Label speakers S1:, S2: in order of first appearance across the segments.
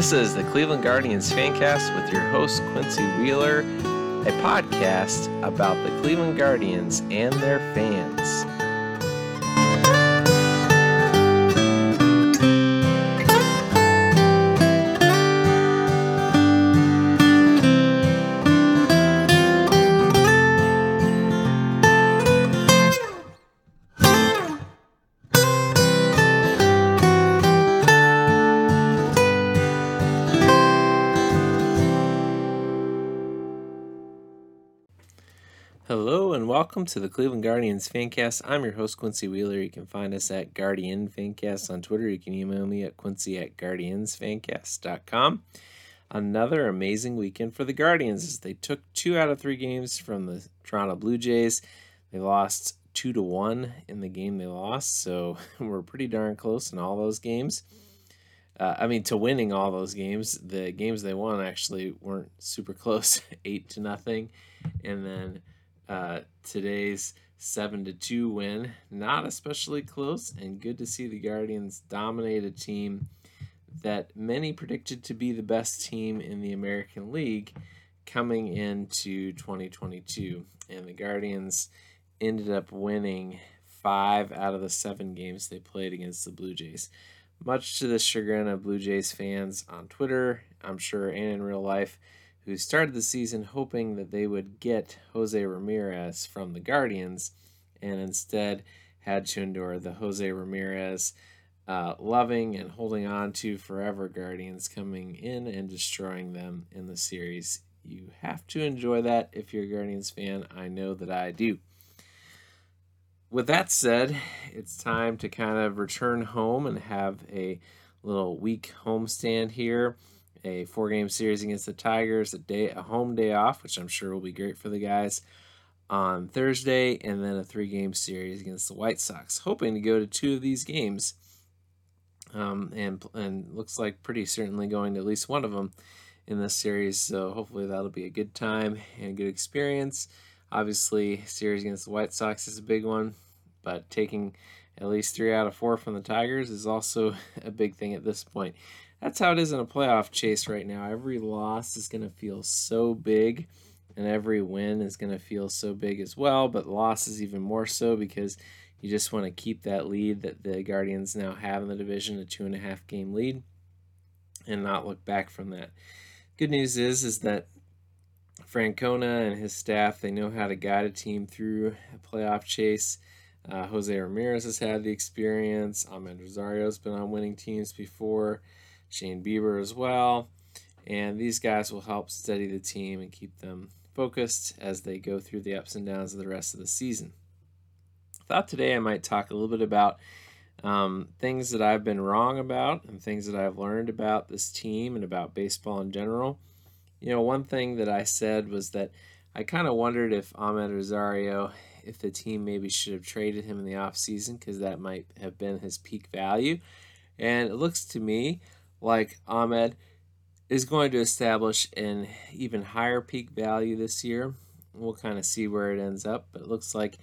S1: This is the Cleveland Guardians Fancast with your host, Quincy Wheeler, a podcast about the Cleveland Guardians and their fans. Welcome to the Cleveland Guardians Fancast. I'm your host, Quincy Wheeler. You can find us at Guardian Fancast on Twitter. You can email me at quincy at guardiansfancast.com. Another amazing weekend for the Guardians as they took two out of three games from the Toronto Blue Jays. They lost two to one in the game they lost, so we're pretty darn close in all those games. Uh, I mean, to winning all those games, the games they won actually weren't super close, eight to nothing, and then uh, today's seven to two win, not especially close, and good to see the Guardians dominate a team that many predicted to be the best team in the American League coming into 2022, and the Guardians ended up winning five out of the seven games they played against the Blue Jays. Much to the chagrin of Blue Jays fans on Twitter, I'm sure, and in real life who started the season hoping that they would get Jose Ramirez from the Guardians and instead had to endure the Jose Ramirez uh, loving and holding on to forever Guardians coming in and destroying them in the series. You have to enjoy that if you're a Guardians fan. I know that I do. With that said, it's time to kind of return home and have a little week homestand here a four game series against the Tigers, a day a home day off, which I'm sure will be great for the guys on Thursday, and then a three game series against the White Sox. Hoping to go to two of these games, um, and and looks like pretty certainly going to at least one of them in this series. So hopefully that'll be a good time and a good experience. Obviously, series against the White Sox is a big one, but taking at least three out of four from the Tigers is also a big thing at this point that's how it is in a playoff chase right now. Every loss is going to feel so big, and every win is going to feel so big as well. But loss is even more so because you just want to keep that lead that the Guardians now have in the division, a two and a half game lead, and not look back from that. Good news is is that Francona and his staff they know how to guide a team through a playoff chase. Uh, Jose Ramirez has had the experience. Amed Rosario's been on winning teams before. Shane Bieber as well. And these guys will help steady the team and keep them focused as they go through the ups and downs of the rest of the season. I thought today I might talk a little bit about um, things that I've been wrong about and things that I've learned about this team and about baseball in general. You know, one thing that I said was that I kind of wondered if Amed Rosario, if the team maybe should have traded him in the offseason because that might have been his peak value. And it looks to me like Amed is going to establish an even higher peak value this year. We'll kind of see where it ends up, but it looks like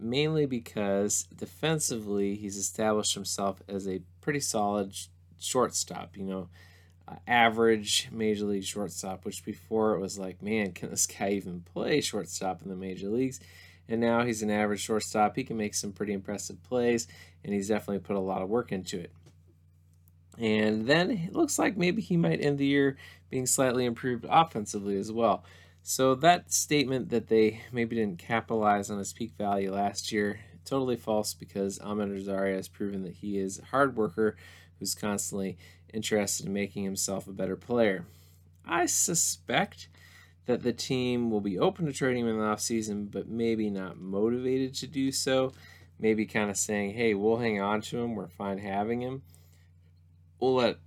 S1: mainly because defensively he's established himself as a pretty solid shortstop, you know, uh, average major league shortstop, which before it was like, man, can this guy even play shortstop in the major leagues? And now he's an average shortstop. He can make some pretty impressive plays, and he's definitely put a lot of work into it. And then it looks like maybe he might end the year being slightly improved offensively as well. So that statement that they maybe didn't capitalize on his peak value last year, totally false because Amed Rosario has proven that he is a hard worker who's constantly interested in making himself a better player. I suspect that the team will be open to trading him in the offseason, but maybe not motivated to do so. Maybe kind of saying, hey, we'll hang on to him, we're fine having him we'll let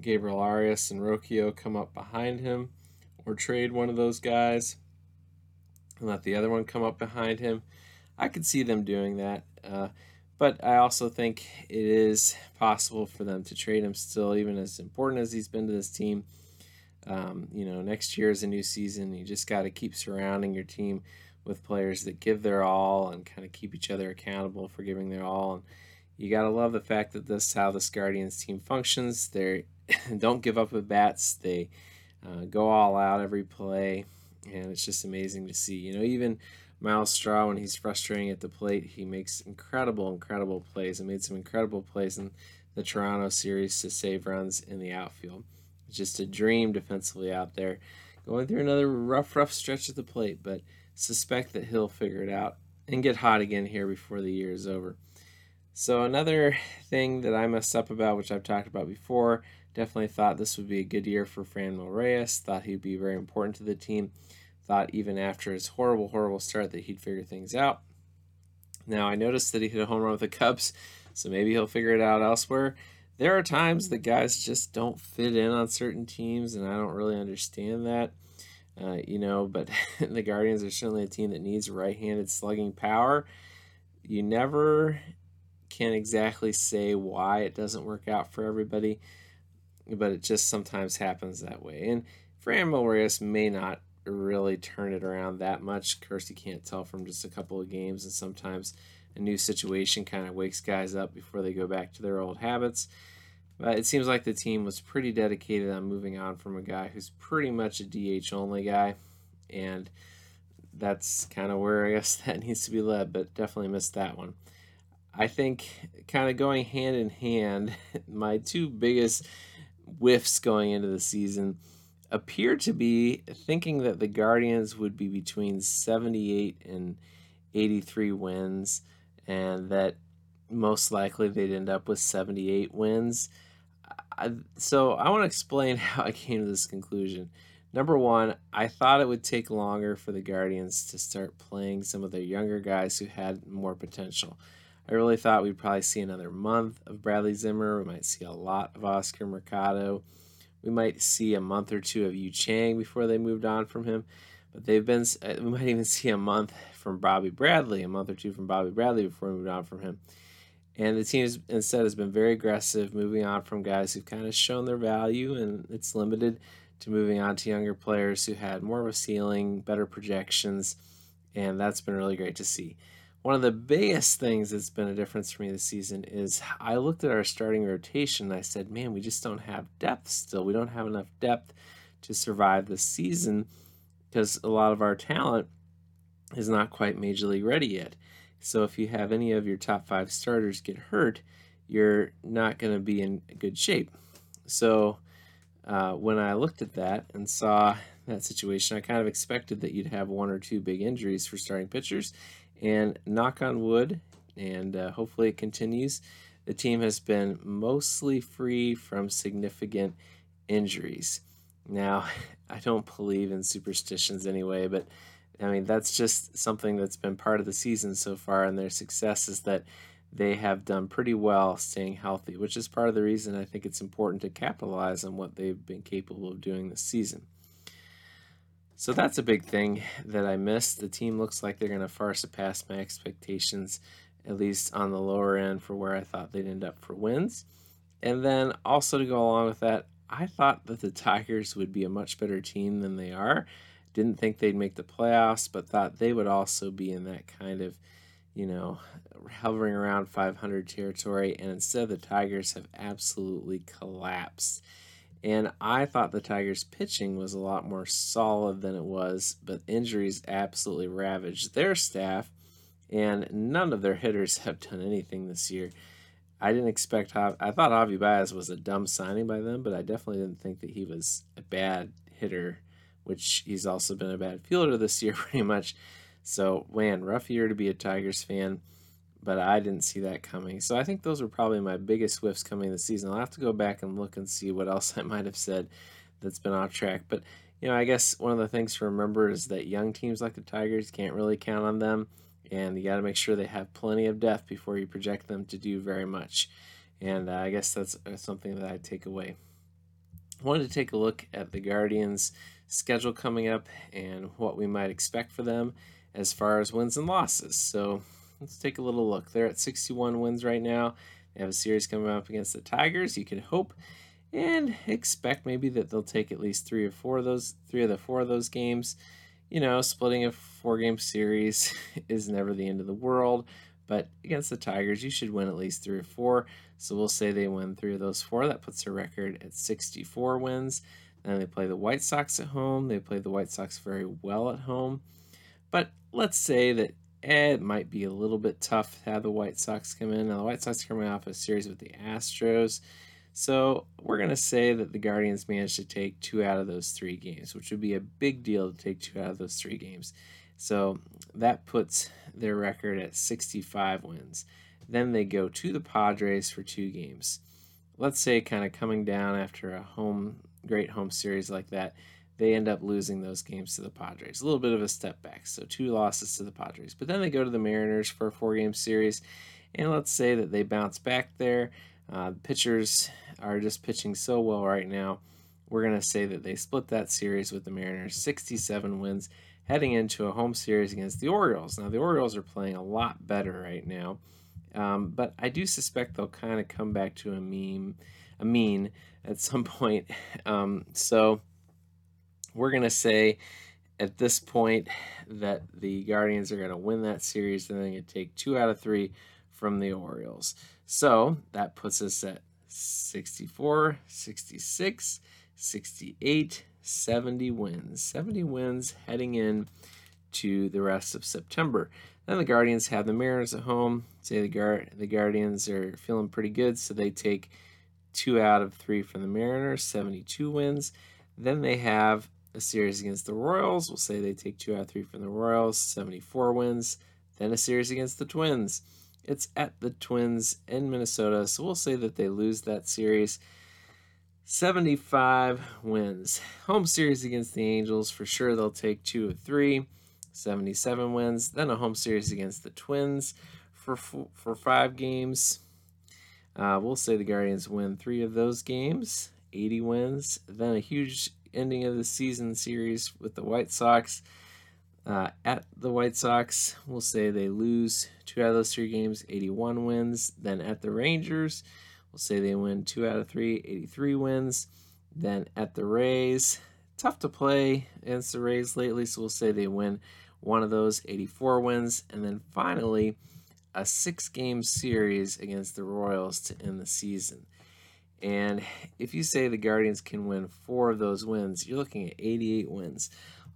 S1: Gabriel Arias and Rocchio come up behind him or trade one of those guys and let the other one come up behind him. I could see them doing that. Uh, but I also think it is possible for them to trade him still, even as important as he's been to this team. Um, you know, next year is a new season. You just got to keep surrounding your team with players that give their all and kind of keep each other accountable for giving their all. And you gotta love the fact that this is how this Guardians team functions. They don't give up at bats. They uh, go all out every play, and it's just amazing to see. You know, even Myles Straw, when he's frustrating at the plate, he makes incredible, incredible plays and made some incredible plays in the Toronto series to save runs in the outfield. It's just a dream defensively out there. Going through another rough, rough stretch at the plate, but suspect that he'll figure it out and get hot again here before the year is over. So, another thing that I messed up about, which I've talked about before, definitely thought this would be a good year for Franmil Reyes, thought he'd be very important to the team, thought even after his horrible, horrible start that he'd figure things out. Now, I noticed that he hit a home run with the Cubs, so maybe he'll figure it out elsewhere. There are times the guys just don't fit in on certain teams, and I don't really understand that. Uh, you know, but the Guardians are certainly a team that needs right handed slugging power. You never can exactly say why it doesn't work out for everybody, but it just sometimes happens that way. And Franmil Reyes may not really turn it around that much. Of course, you can't tell from just a couple of games, and sometimes a new situation kind of wakes guys up before they go back to their old habits. But it seems like the team was pretty dedicated on moving on from a guy who's pretty much a DH only guy. And that's kind of where I guess that needs to be led, but definitely missed that one. I think kind of going hand in hand, my two biggest whiffs going into the season appear to be thinking that the Guardians would be between 78 and 83 wins and that most likely they'd end up with 78 wins. I, so I want to explain how I came to this conclusion. Number one, I thought it would take longer for the Guardians to start playing some of their younger guys who had more potential. I really thought we'd probably see another month of Bradley Zimmer. We might see a lot of Oscar Mercado. We might see a month or two of Yu Chang before they moved on from him. But they've been, uh, we might even see a month from Bobby Bradley, a month or two from Bobby Bradley before we moved on from him. And the team instead has been very aggressive, moving on from guys who've kind of shown their value, and it's limited to moving on to younger players who had more of a ceiling, better projections, and that's been really great to see. One of the biggest things that's been a difference for me this season is I looked at our starting rotation and I said, man, we just don't have depth still. We don't have enough depth to survive the season because a lot of our talent is not quite major league ready yet. So if you have any of your top five starters get hurt, you're not going to be in good shape. So uh, when I looked at that and saw that situation, I kind of expected that you'd have one or two big injuries for starting pitchers. And knock on wood, and uh, hopefully it continues, the team has been mostly free from significant injuries. Now, I don't believe in superstitions anyway, but I mean, that's just something that's been part of the season so far, and their success is that they have done pretty well staying healthy, which is part of the reason I think it's important to capitalize on what they've been capable of doing this season. So that's a big thing that I missed. The team looks like they're going to far surpass my expectations, at least on the lower end for where I thought they'd end up for wins. And then also to go along with that, I thought that the Tigers would be a much better team than they are. Didn't think they'd make the playoffs, but thought they would also be in that kind of, you know, hovering around 500 territory. And instead, the Tigers have absolutely collapsed. And I thought the Tigers' pitching was a lot more solid than it was, but injuries absolutely ravaged their staff, and none of their hitters have done anything this year. I didn't expect. I thought Javy Baez was a dumb signing by them, but I definitely didn't think that he was a bad hitter which he's also been a bad fielder this year, pretty much. So, man, rough year to be a Tigers fan, but I didn't see that coming. So, I think those were probably my biggest whiffs coming this season. I'll have to go back and look and see what else I might have said that's been off track. But, you know, I guess one of the things to remember is that young teams like the Tigers can't really count on them, and you got to make sure they have plenty of depth before you project them to do very much. And uh, I guess that's uh, something that I take away. I wanted to take a look at the Guardians' schedule coming up and what we might expect for them as far as wins and losses. So let's take a little look. They're at 61 wins right now. They have a series coming up against the Tigers. You can hope and expect maybe that they'll take at least three or four of those, three of the four of those games. You know, splitting a four game series is never the end of the world, But against the Tigers, you should win at least three or four. So we'll say they win three of those four. That puts their record at 64 wins. Then they play the White Sox at home. They play the White Sox very well at home. But let's say that it might be a little bit tough to have the White Sox come in. Now, the White Sox are coming off a series with the Astros. So we're going to say that the Guardians managed to take two out of those three games, which would be a big deal to take two out of those three games. So that puts their record at 65 wins. Then they go to the Padres for two games. Let's say, kind of coming down after a home great home series like that, they end up losing those games to the Padres. A little bit of a step back. So two losses to the Padres. But then they go to the Mariners for a four game series. And let's say that they bounce back there. Uh, the pitchers are just pitching so well right now. We're going to say that they split that series with the Mariners, 67 wins, heading into a home series against the Orioles. Now, the Orioles are playing a lot better right now, um, but I do suspect they'll kind of come back to a meme, a mean at some point. Um, so we're going to say at this point that the Guardians are going to win that series and they're going to take two out of three from the Orioles. So that puts us at 64, 66, 68, 70 wins. 70 wins heading in to the rest of September. Then the Guardians have the Mariners at home. Say the Guard the Guardians are feeling pretty good, so they take two out of three from the Mariners, 72 wins. Then they have a series against the Royals. We'll say they take two out of three from the Royals, 74 wins. Then a series against the Twins. It's at the Twins in Minnesota, so we'll say that they lose that series. 75 wins. Home series against the Angels, for sure they'll take two of three. 77 wins. Then a home series against the Twins for for five games. Uh, we'll say the Guardians win three of those games, 80 wins. Then a huge ending of the season series with the White Sox. Uh, at the White Sox, we'll say they lose two out of those three games, 81 wins. Then at the Rangers, we'll say they win two out of three, 83 wins. Then at the Rays, tough to play against the Rays lately, so we'll say they win one of those, 84 wins. And then finally, a six game series against the Royals to end the season. And if you say the Guardians can win four of those wins, you're looking at 88 wins.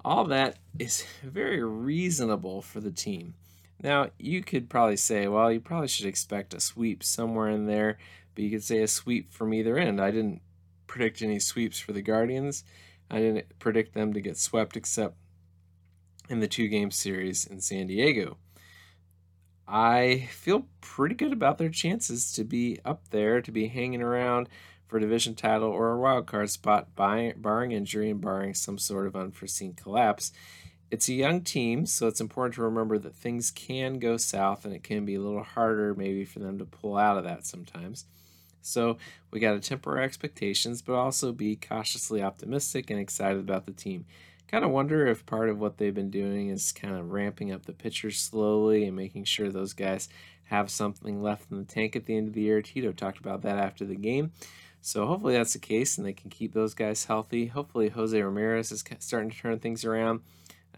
S1: All that is very reasonable for the team. Now, you could probably say, well, you probably should expect a sweep somewhere in there, but you could say a sweep from either end. I didn't predict any sweeps for the Guardians. I didn't predict them to get swept except in the two game series in San Diego. I feel pretty good about their chances to be up there, to be hanging around for division title or a wild card spot, barring injury and barring some sort of unforeseen collapse. It's a young team, so it's important to remember that things can go south and it can be a little harder maybe for them to pull out of that sometimes. So we got to temper our expectations, but also be cautiously optimistic and excited about the team kind of wonder if part of what they've been doing is kind of ramping up the pitchers slowly and making sure those guys have something left in the tank at the end of the year. Tito talked about that after the game. So hopefully that's the case and they can keep those guys healthy. Hopefully Jose Ramirez is starting to turn things around.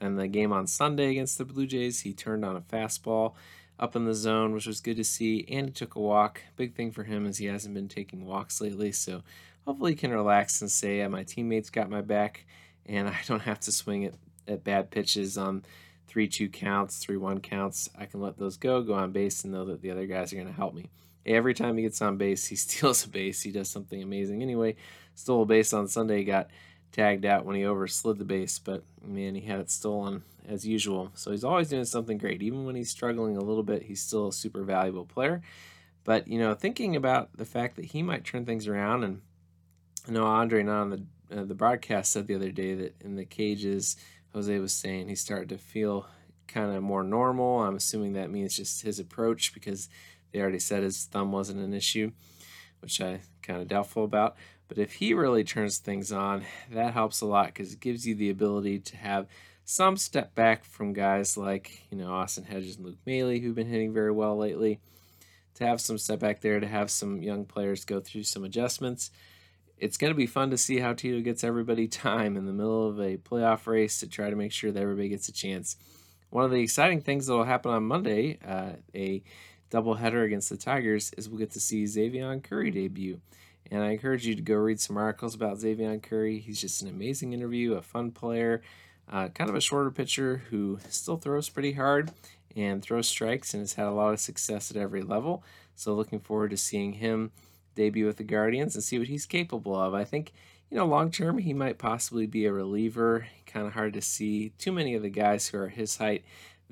S1: And the game on Sunday against the Blue Jays, he turned on a fastball up in the zone, which was good to see. And he took a walk. Big thing for him is he hasn't been taking walks lately. So hopefully he can relax and say, yeah, my teammates got my back and I don't have to swing it at bad pitches on three two counts, three one counts. I can let those go, go on base, and know that the other guys are going to help me. Every time he gets on base, he steals a base. He does something amazing. Anyway, stole a base on Sunday. Got tagged out when he overslid the base, but man, he had it stolen as usual. So he's always doing something great. Even when he's struggling a little bit, he's still a super valuable player. But you know, thinking about the fact that he might turn things around, and Know Andre Knott on the uh, the broadcast said the other day that in the cages, Jose was saying he started to feel kind of more normal. I'm assuming that means just his approach because they already said his thumb wasn't an issue, which I kind of doubtful about. But if he really turns things on, that helps a lot because it gives you the ability to have some step back from guys like you know Austin Hedges and Luke Maile who've been hitting very well lately. To have some step back there, to have some young players go through some adjustments it's going to be fun to see how Tito gets everybody time in the middle of a playoff race to try to make sure that everybody gets a chance. one of the exciting things that will happen on Monday, uh, a doubleheader against the Tigers, is we'll get to see Xzavion Curry debut. And I encourage you to go read some articles about Xzavion Curry. He's just an amazing interview, a fun player, uh, kind of a shorter pitcher who still throws pretty hard and throws strikes and has had a lot of success at every level. So looking forward to seeing him debut with the Guardians and see what he's capable of. I think, you know, long term he might possibly be a reliever. Kind of hard to see too many of the guys who are his height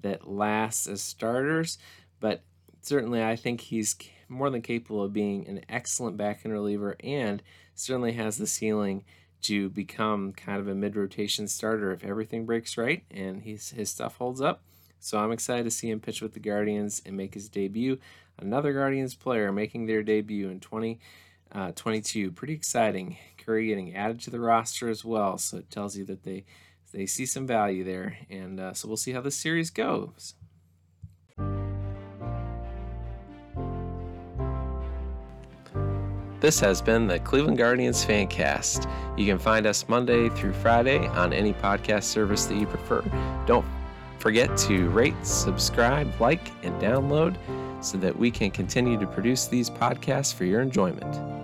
S1: that last as starters, but certainly I think he's more than capable of being an excellent back end reliever and certainly has the ceiling to become kind of a mid rotation starter if everything breaks right and he's, his stuff holds up. So I'm excited to see him pitch with the Guardians and make his debut. Another Guardians player making their debut in 2022. 20, uh, Pretty exciting. Curry getting added to the roster as well. So it tells you that they they see some value there. And uh, so we'll see how this series goes. This has been the Cleveland Guardians Fancast. You can find us Monday through Friday on any podcast service that you prefer. Don't forget to rate, subscribe, like, and download so that we can continue to produce these podcasts for your enjoyment.